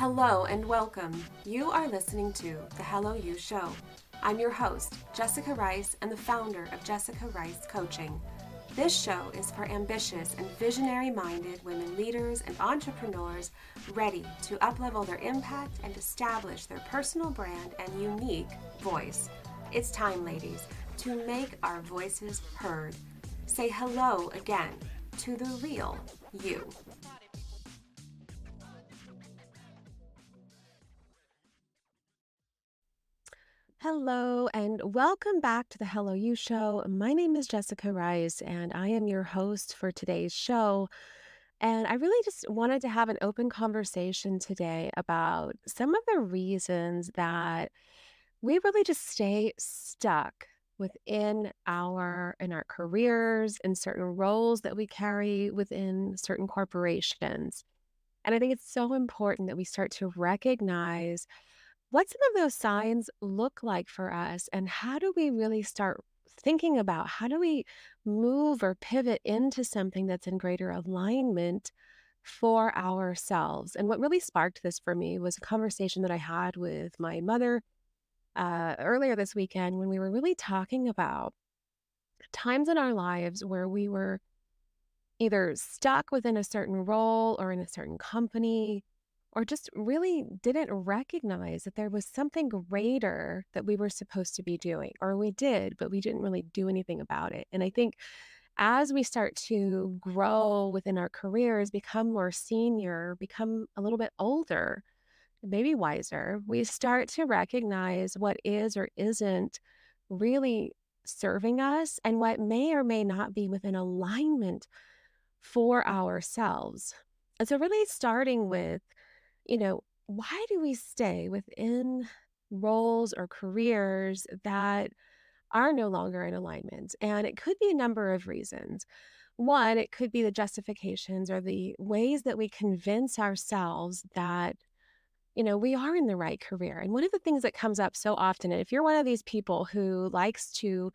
Hello and welcome. You are listening to The Hello You Show. I'm your host, Jessica Rice, and the founder of Jessica Rice Coaching. This show is for ambitious and visionary minded women leaders and entrepreneurs ready to uplevel their impact and establish their personal brand and unique voice. It's time, ladies, to make our voices heard. Say hello again to the real you. Hello, and welcome back to the Hello You Show. My name is Jessica Rice, and I am your host for today's show. And I really just wanted to have an open conversation today about some of the reasons that we really just stay stuck within our in our careers in certain roles that we carry within certain corporations. And I think it's so important that we start to recognize what some of those signs look like for us and how do we really start thinking about how do we move or pivot into something that's in greater alignment for ourselves. And what really sparked this for me was a conversation that I had with my mother uh, earlier this weekend when we were really talking about times in our lives where we were either stuck within a certain role or in a certain company or just really didn't recognize that there was something greater that we were supposed to be doing, or we did, but we didn't really do anything about it. And I think as we start to grow within our careers, become more senior, become a little bit older, maybe wiser, we start to recognize what is or isn't really serving us and what may or may not be within alignment for ourselves. And so, really starting with you know, why do we stay within roles or careers that are no longer in alignment? And it could be a number of reasons. One, it could be the justifications or the ways that we convince ourselves that, you know, we are in the right career. And one of the things that comes up so often, and if you're one of these people who likes to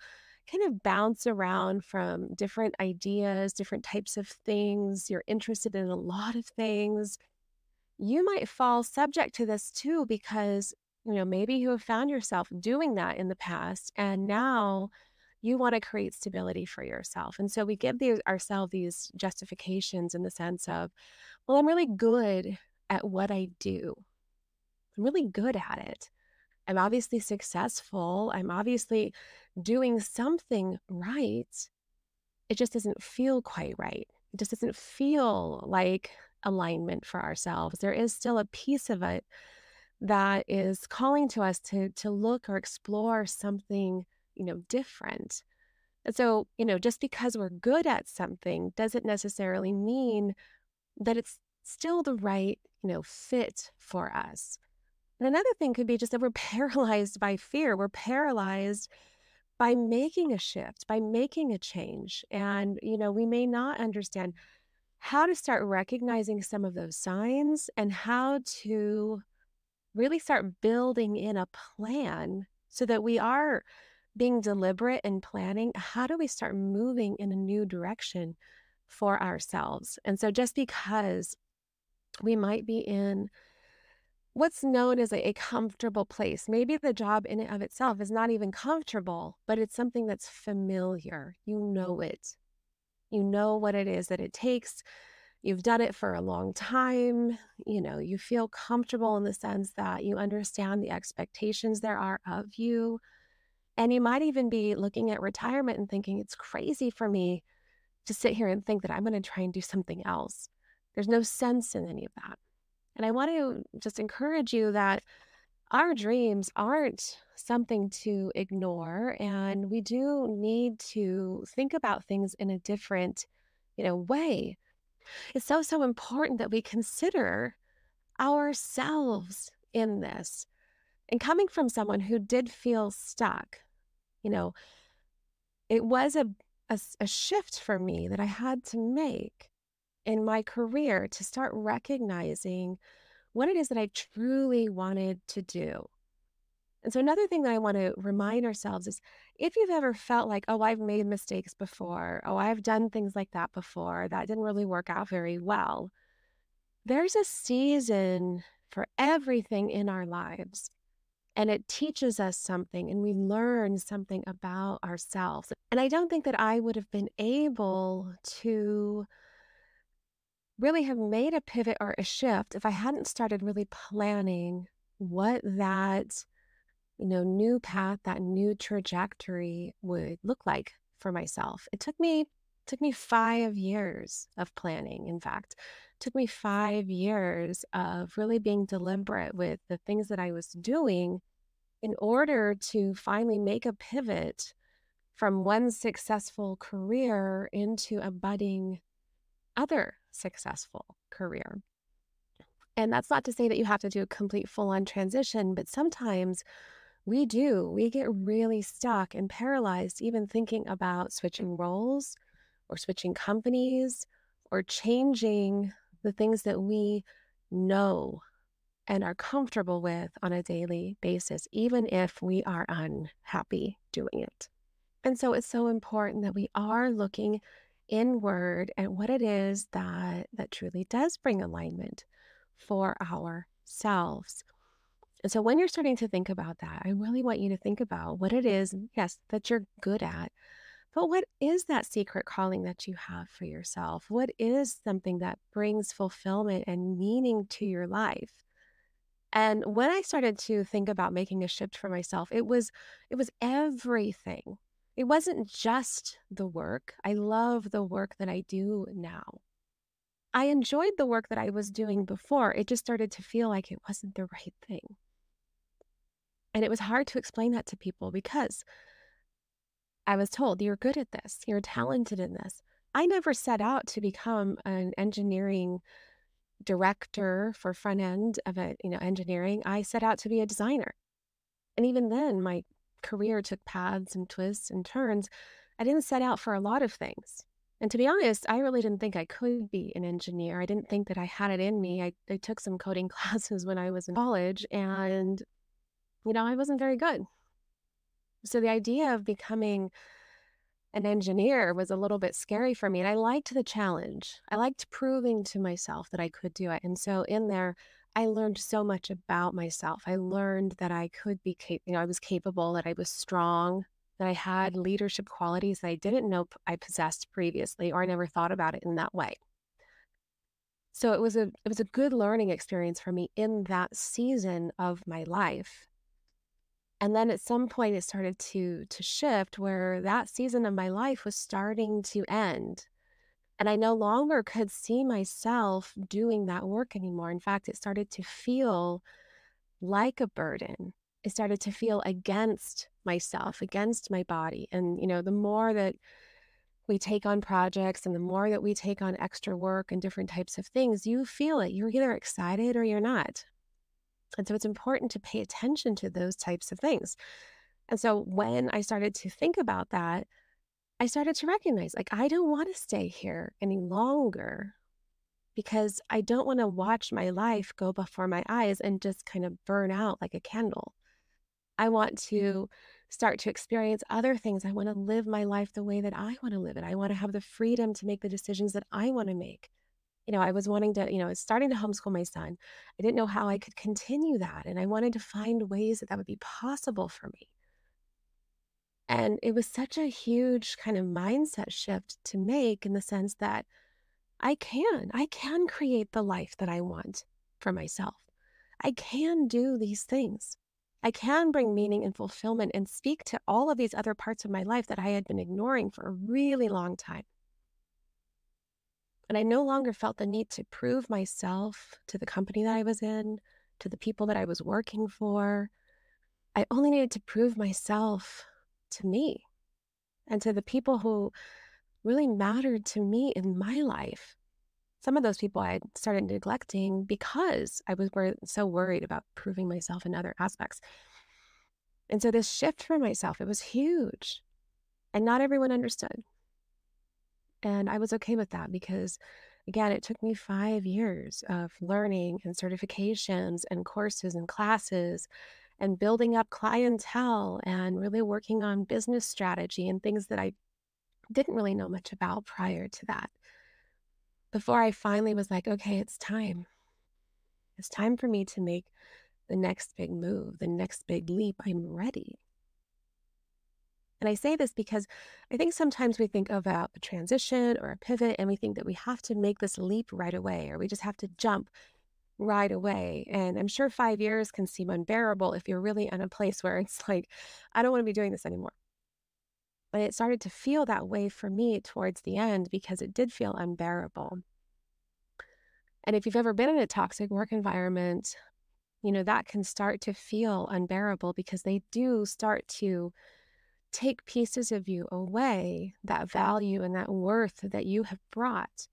kind of bounce around from different ideas, different types of things, you're interested in a lot of things, you might fall subject to this too because you know maybe you have found yourself doing that in the past and now you want to create stability for yourself. And so we give these, ourselves these justifications in the sense of well i'm really good at what i do. I'm really good at it. I'm obviously successful. I'm obviously doing something right. It just doesn't feel quite right. It just doesn't feel like alignment for ourselves. There is still a piece of it that is calling to us to to look or explore something, you know, different. And so, you know, just because we're good at something doesn't necessarily mean that it's still the right, you know, fit for us. And another thing could be just that we're paralyzed by fear. We're paralyzed by making a shift, by making a change. And, you know, we may not understand how to start recognizing some of those signs and how to really start building in a plan so that we are being deliberate and planning how do we start moving in a new direction for ourselves? And so just because we might be in what's known as a, a, comfortable place maybe the job in and of itself is not even comfortable but it's something that's familiar you know it you know what it is that it takes. You've done it for a long time. You know, you feel comfortable in the sense that you understand the expectations there are of you. And you might even be looking at retirement and thinking, it's crazy for me to sit here and think that I'm going to try and do something else. There's no sense in any of that. And I want to just encourage you that our dreams aren't something to ignore and we do need to think about things in a different you know way. It's so so important that we consider ourselves in this and coming from someone who did feel stuck you know it was a, a, a shift for me that i had to make in my career to start recognizing what it is that I truly wanted to do. And so, another thing that I want to remind ourselves is if you've ever felt like, oh, I've made mistakes before, oh, I've done things like that before, that didn't really work out very well, there's a season for everything in our lives. And it teaches us something and we learn something about ourselves. And I don't think that I would have been able to really have made a pivot or a shift if I hadn't started really planning what that you know new path that new trajectory would look like for myself. It took me took me 5 years of planning in fact. Took me 5 years of really being deliberate with the things that I was doing in order to finally make a pivot from one successful career into a budding other successful career. And that's not to say that you have to do a complete full on transition, but sometimes we do. We get really stuck and paralyzed, even thinking about switching roles or switching companies or changing the things that we know and are comfortable with on a daily basis, even if we are unhappy doing it. And so it's so important that we are looking inward and what it is that that truly does bring alignment for ourselves. And so when you're starting to think about that, I really want you to think about what it is, mm-hmm. yes, that you're good at. But what is that secret calling that you have for yourself? What is something that brings fulfillment and meaning to your life? And when I started to think about making a shift for myself, it was it was everything it wasn't just the work. I love the work that I do now. I enjoyed the work that I was doing before. It just started to feel like it wasn't the right thing. And it was hard to explain that to people because I was told, you're good at this, you're talented in this. I never set out to become an engineering director for front end of a, you know, engineering. I set out to be a designer. And even then, my career took paths and twists and turns, I didn't set out for a lot of things. And to be honest, I really didn't think I could be an engineer. I didn't think that I had it in me. I, I took some coding classes when I was in college, and, you know, I wasn't very good. So the idea of becoming an engineer was a little bit scary for me. And I liked the challenge. I liked proving to myself that I could do it. And so in there, I learned so much about myself. I learned that I could be, cap- you know, I was capable, that I was strong, that I had leadership qualities that I didn't know I possessed previously, or I never thought about it in that way. So it was a it was a good learning experience for me in that season of my life. And then at some point it started to to shift where that season of my life was starting to end. And I no longer could see myself doing that work anymore. In fact, it started to feel like a burden. It started to mm. feel against myself, against my body. And, you know, the more that we take on projects and the more that we take on extra work and different types of things, you feel it. You're either excited or you're not. And so it's important to pay attention to those types of things. And so when I started to think about that, I started to recognize like, I don't want to stay here any longer because I don't want to watch my life go before my eyes and just kind of burn out like a candle. I want mm-hmm. to start to experience other things. I want to live my life the way that I want to live it. I want to have the freedom to make the decisions that I want to make. You know, I was wanting to, you know, starting to homeschool my son. I didn't know how I could continue that. And I wanted to find ways that that would be possible for me. And it was such a huge kind of mindset shift to make in the sense that I can, I can create the life that I want for myself. I can do these things. I can bring meaning and fulfillment and speak to all of these other parts of my life that I had been ignoring for a really long time. And I no longer felt the need to prove myself to the company that I was in, to the people that I was working for. I only needed to prove myself to me and to the people who really mattered to me in my life. Some of those people I started neglecting because I was so worried about proving myself in other aspects. And so this shift for myself, it was huge. And not everyone understood. And I was okay with that because, again, it took me five years of learning and certifications and courses and classes and building up clientele and really working on business strategy and things that I didn't really know much about prior to that. Before I finally was like, okay, it's time. It's time for me to make the next big move, the next big leap. I'm ready. And I say this because I think sometimes we think about a transition or a pivot and we think that we have to make this leap right away or we just have to jump right away. And I'm sure five years can seem unbearable if you're really in a place where it's like, I don't want to be doing this anymore. But it started to feel that way for me towards the end because it did feel unbearable. And if you've ever been in a toxic work environment, you know, that can start to feel unbearable because they do start to take pieces of you away, that value and that worth that you have brought.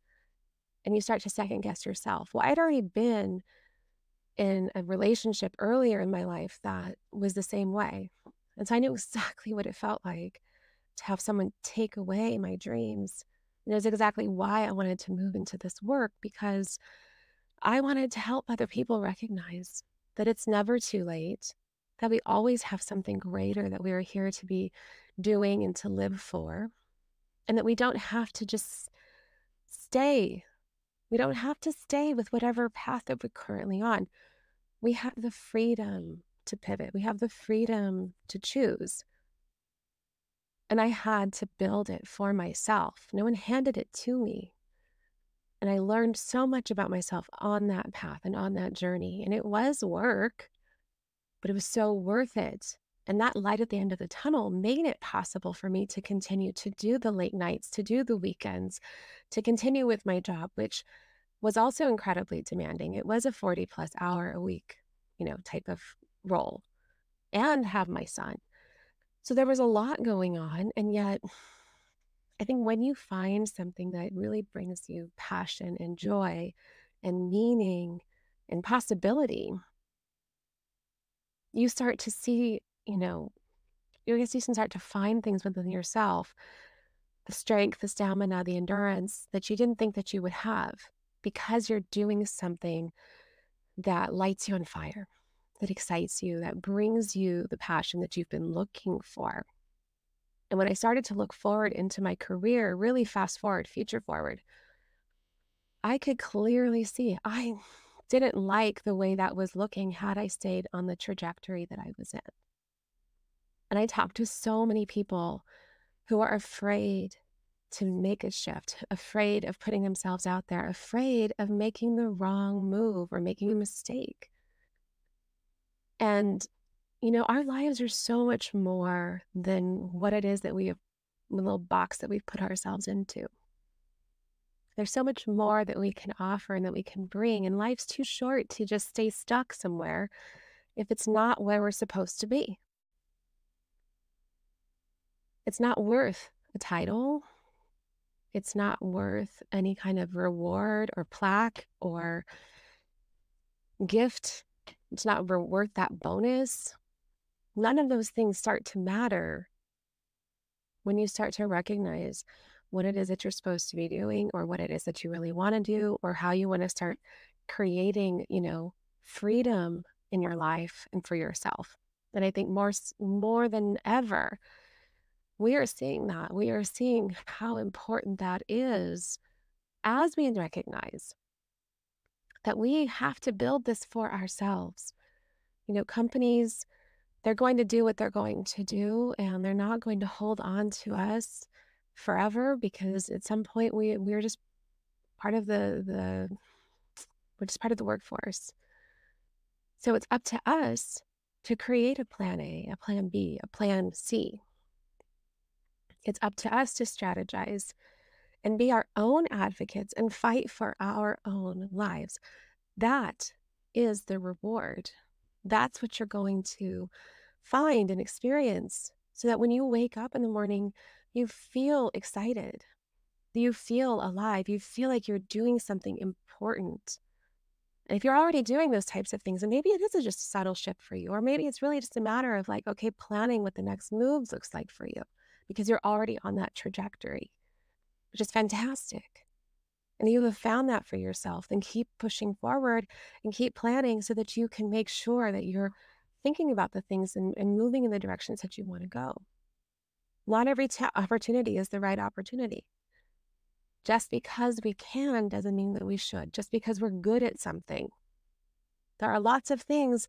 And you start to second guess yourself. Well, I'd already been in a relationship earlier in my life that was the same way. And so I knew exactly what it felt like to have someone take away my dreams. And it was exactly why I wanted to move into this work because I wanted to help other people recognize that it's never too late, that we always have something greater that we are here to be doing and to live for, and that we don't have to just stay. We don't have to stay with whatever path that we're currently on. We have the freedom to pivot, we have the freedom to choose. And I had to build it for myself. No one handed it to me. And I learned so much about myself on that path and on that journey. And it was work, but it was so worth it. And that light at the end of the tunnel made it possible for me to continue to do the late nights, to do the weekends, to continue with my job, which was also incredibly demanding. It was a 40 plus hour a week, you know, type of role and have my son. So there was a lot going on. And yet, I think when you find something that really brings you passion and joy and meaning and possibility, you start to see, you know, I guess you can start to find things within yourself the strength, the stamina, the endurance that you didn't think that you would have because you're doing something that lights you on fire that excites you, that brings you the passion that you've been looking for. And when I started to look forward into my career, really fast forward, future forward, I could clearly see I didn't like the way that was looking had I stayed on the trajectory that I was in. And I talk to so many people who are afraid to make a shift, afraid of putting themselves out there, afraid of making the wrong move or making a mistake. And, you know, our lives are so much more than what it is that we have, the little box that we've put ourselves into. There's so much more that we can offer and that we can bring. And life's too short to just stay stuck somewhere if it's not where we're supposed to be. It's not worth a title. It's not worth any kind of reward or plaque or gift it's not worth that bonus. None of those things start to matter when you start to recognize what it is that you're supposed to be doing or what it is that you really want to do or how you want to start creating, you know, freedom in your life and for yourself. And I think more more than ever we are seeing that. We are seeing how important that is as we recognize that we have to build this for ourselves. You know, companies, they're going to do what they're going to do, and they're not going to hold on to us forever because at some point we we're just part of the the we're just part of the workforce. So it's up to us to create a plan A, a plan B, a plan C. It's up to us to strategize and be our own advocates and fight for our own lives. That is the reward. That's what you're going to find and experience so that when you wake up in the morning, you feel excited. You feel alive. You feel like you're doing something important. And if you're already doing those types of things, and maybe it is just a subtle shift for you, or maybe it's really just a matter of like, okay, planning what the next moves looks like for you because you're already on that trajectory which is fantastic. And you have found that for yourself, then keep pushing forward and keep planning so that you can make sure that you're thinking about the things and, and moving in the directions that you want to go. Not every t- opportunity is the right opportunity. Just because we can doesn't mean that we should. Just because we're good at something There are lots of things,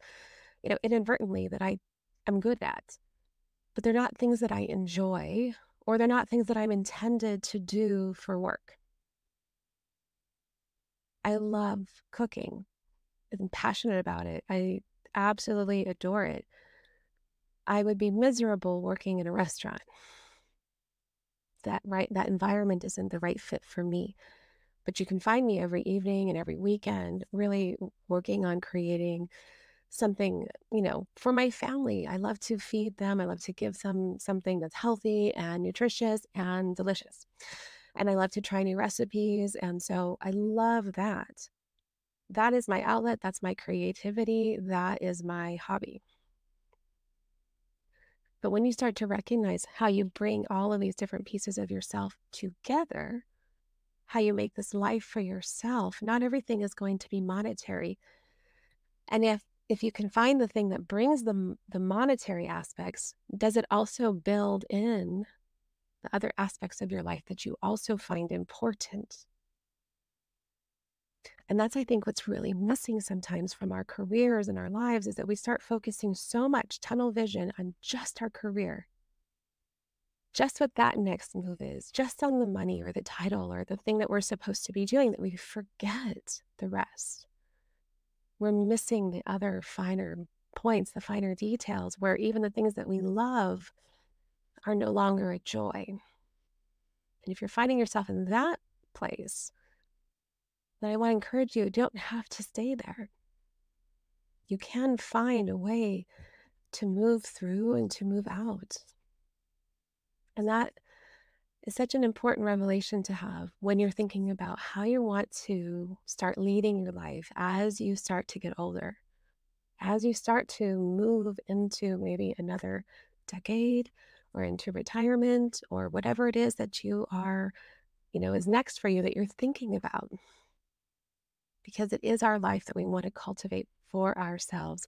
you know, inadvertently that I am good at, but they're not things that I enjoy or they're not things that I'm intended to do for work. I love cooking. I'm passionate about it. I absolutely adore it. I would be miserable working in a restaurant. That right that environment isn't the right fit for me. But you can find me every evening and every weekend really working on creating something, you know, for my family. I love to feed them. I love to give them something that's healthy and nutritious and delicious. And I love to try new recipes. And so I love that. That is my outlet. That's my creativity. That is my hobby. But when you start to recognize how you bring all of these different pieces of yourself together, how you make this life for yourself, not everything is going to be monetary. And if if you can find the thing that brings the the monetary aspects, does it also build in the other aspects of your life that you also find important? And that's, I think, what's really missing sometimes from our careers and our lives is that we start focusing so much tunnel vision on just our career, just what that next move is, just on the money or the title or the thing that we're supposed to be doing, that we forget the rest. We're missing the other finer points, the finer details, where even the things that we mm-hmm. love are no longer a joy. And if you're finding yourself in that place, then I want to encourage you you don't have to stay there. You can find a way to move through and to move out. And that is such an important revelation to have when you're thinking about how you want to start leading your life as you start to get older, as you start to move into maybe another decade or into retirement or whatever it is that you are, you know, is next for you that you're thinking about because it is our life that we want to cultivate for ourselves.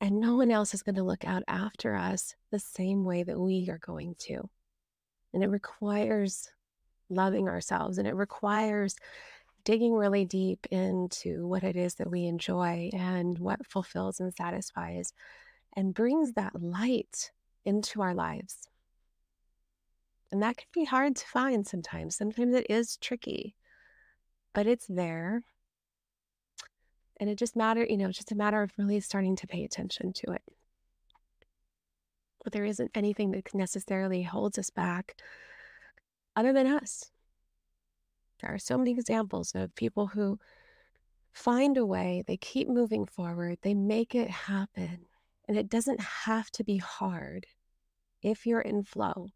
And no one else is going to look out after us the same way that we are going to. And it requires loving ourselves and it requires digging really deep into what it is that we enjoy and what fulfills and satisfies and brings that light into our lives. And that can be hard to find sometimes. Sometimes it is tricky but it's there. And it just matter, you know, it's just a matter of really starting to pay attention to it. But there isn't anything that necessarily holds us back other than us. There are so many examples of people who find a way, they keep moving forward, they make it happen. And it doesn't have to be hard if you're in flow.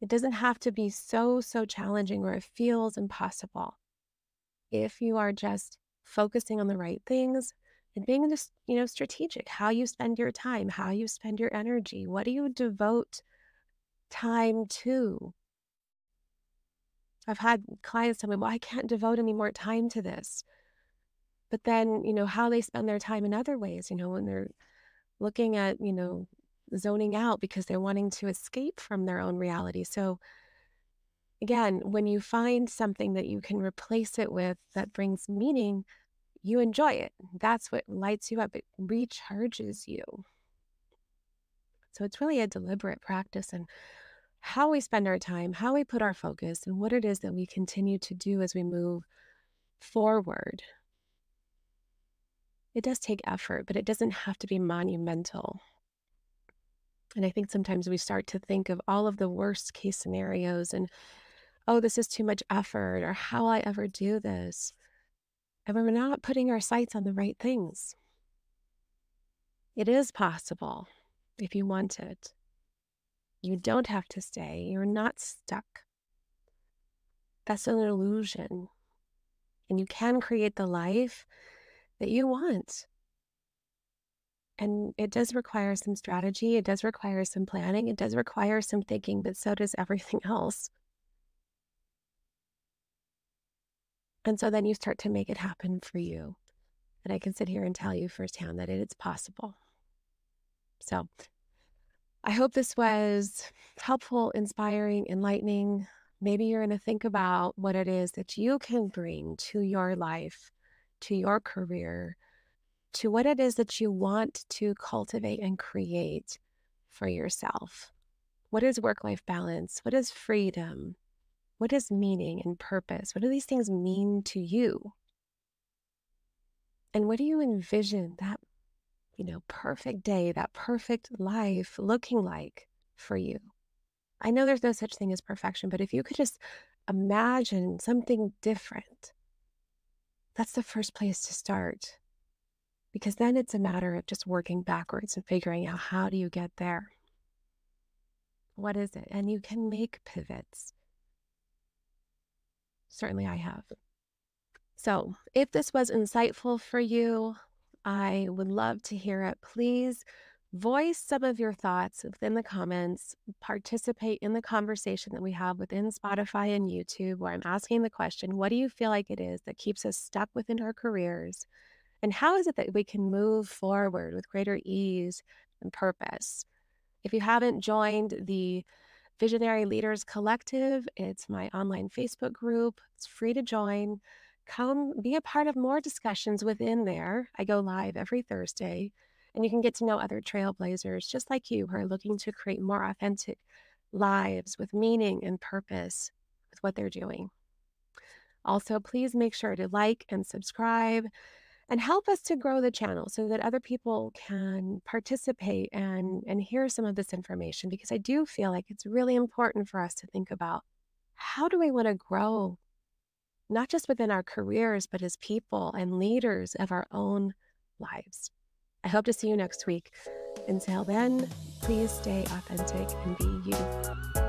It doesn't have to be so, so challenging or it feels impossible. If you are just focusing on the right things and being just, you know, strategic, how you spend your time, how you spend your energy, what do you devote time to? I've had clients tell me, well, I can't devote any more time to this. But then, you know, how they spend their time in other ways, you know, when they're looking at, you know, zoning out because they're wanting to escape from their own reality. So, again, when you find something that you can replace it with that brings meaning, you enjoy it. That's what lights you up, it recharges you. So, it's really a deliberate practice and how we spend our time, how we put our focus, and what it is that we continue to do as we move forward. It does take effort, but it doesn't have to be monumental. And I think sometimes we start to think of all of the worst case scenarios and, oh, this is too much effort, or how will I ever do this? And we're not putting our sights on the right things. It is possible if you want it. You don't have to stay, you're not stuck. That's an illusion. And you can create the life that you want. And it does require some strategy, it does require some planning, it does require some thinking, but so does everything else. And so then you start to make it happen for you. And I can sit here and tell you firsthand that it is possible. So I hope this was helpful, inspiring, enlightening. Maybe you're going to think about what it is that you can bring to your life to your career, to what it is that you want to cultivate and create for yourself. What is work life balance? What is freedom? What is meaning and purpose? What do these things mean to you? And what do you envision that, you know, perfect day, that perfect life looking like for you? I know there's no such thing as perfection, but if you could just imagine something different, that's the first place to start. Because then it's a matter of just working backwards and figuring out how do you get there? What is it? And you can make pivots. Certainly, I have. So, if this was insightful for you, I would love to hear it. Please voice some of your thoughts within the comments, participate in the conversation that we have within Spotify and YouTube, where I'm asking the question what do you feel like it is that keeps us stuck within our careers? And how is it that we can move forward with greater ease and purpose? If you haven't joined the Visionary Leaders Collective, it's my online Facebook group. It's free to join. Come be a part of more discussions within there. I go live every Thursday, and you can get to know other trailblazers just like you who are looking to create more authentic lives with meaning and purpose with what they're doing. Also, please make sure to like and subscribe and help us to grow the channel so that other people can participate and and hear some of this information because I do feel like it's really important for us to think about how do we want to grow not just within our careers but as people and leaders of our own lives. I hope to see you next week. Until then, please stay authentic and be you.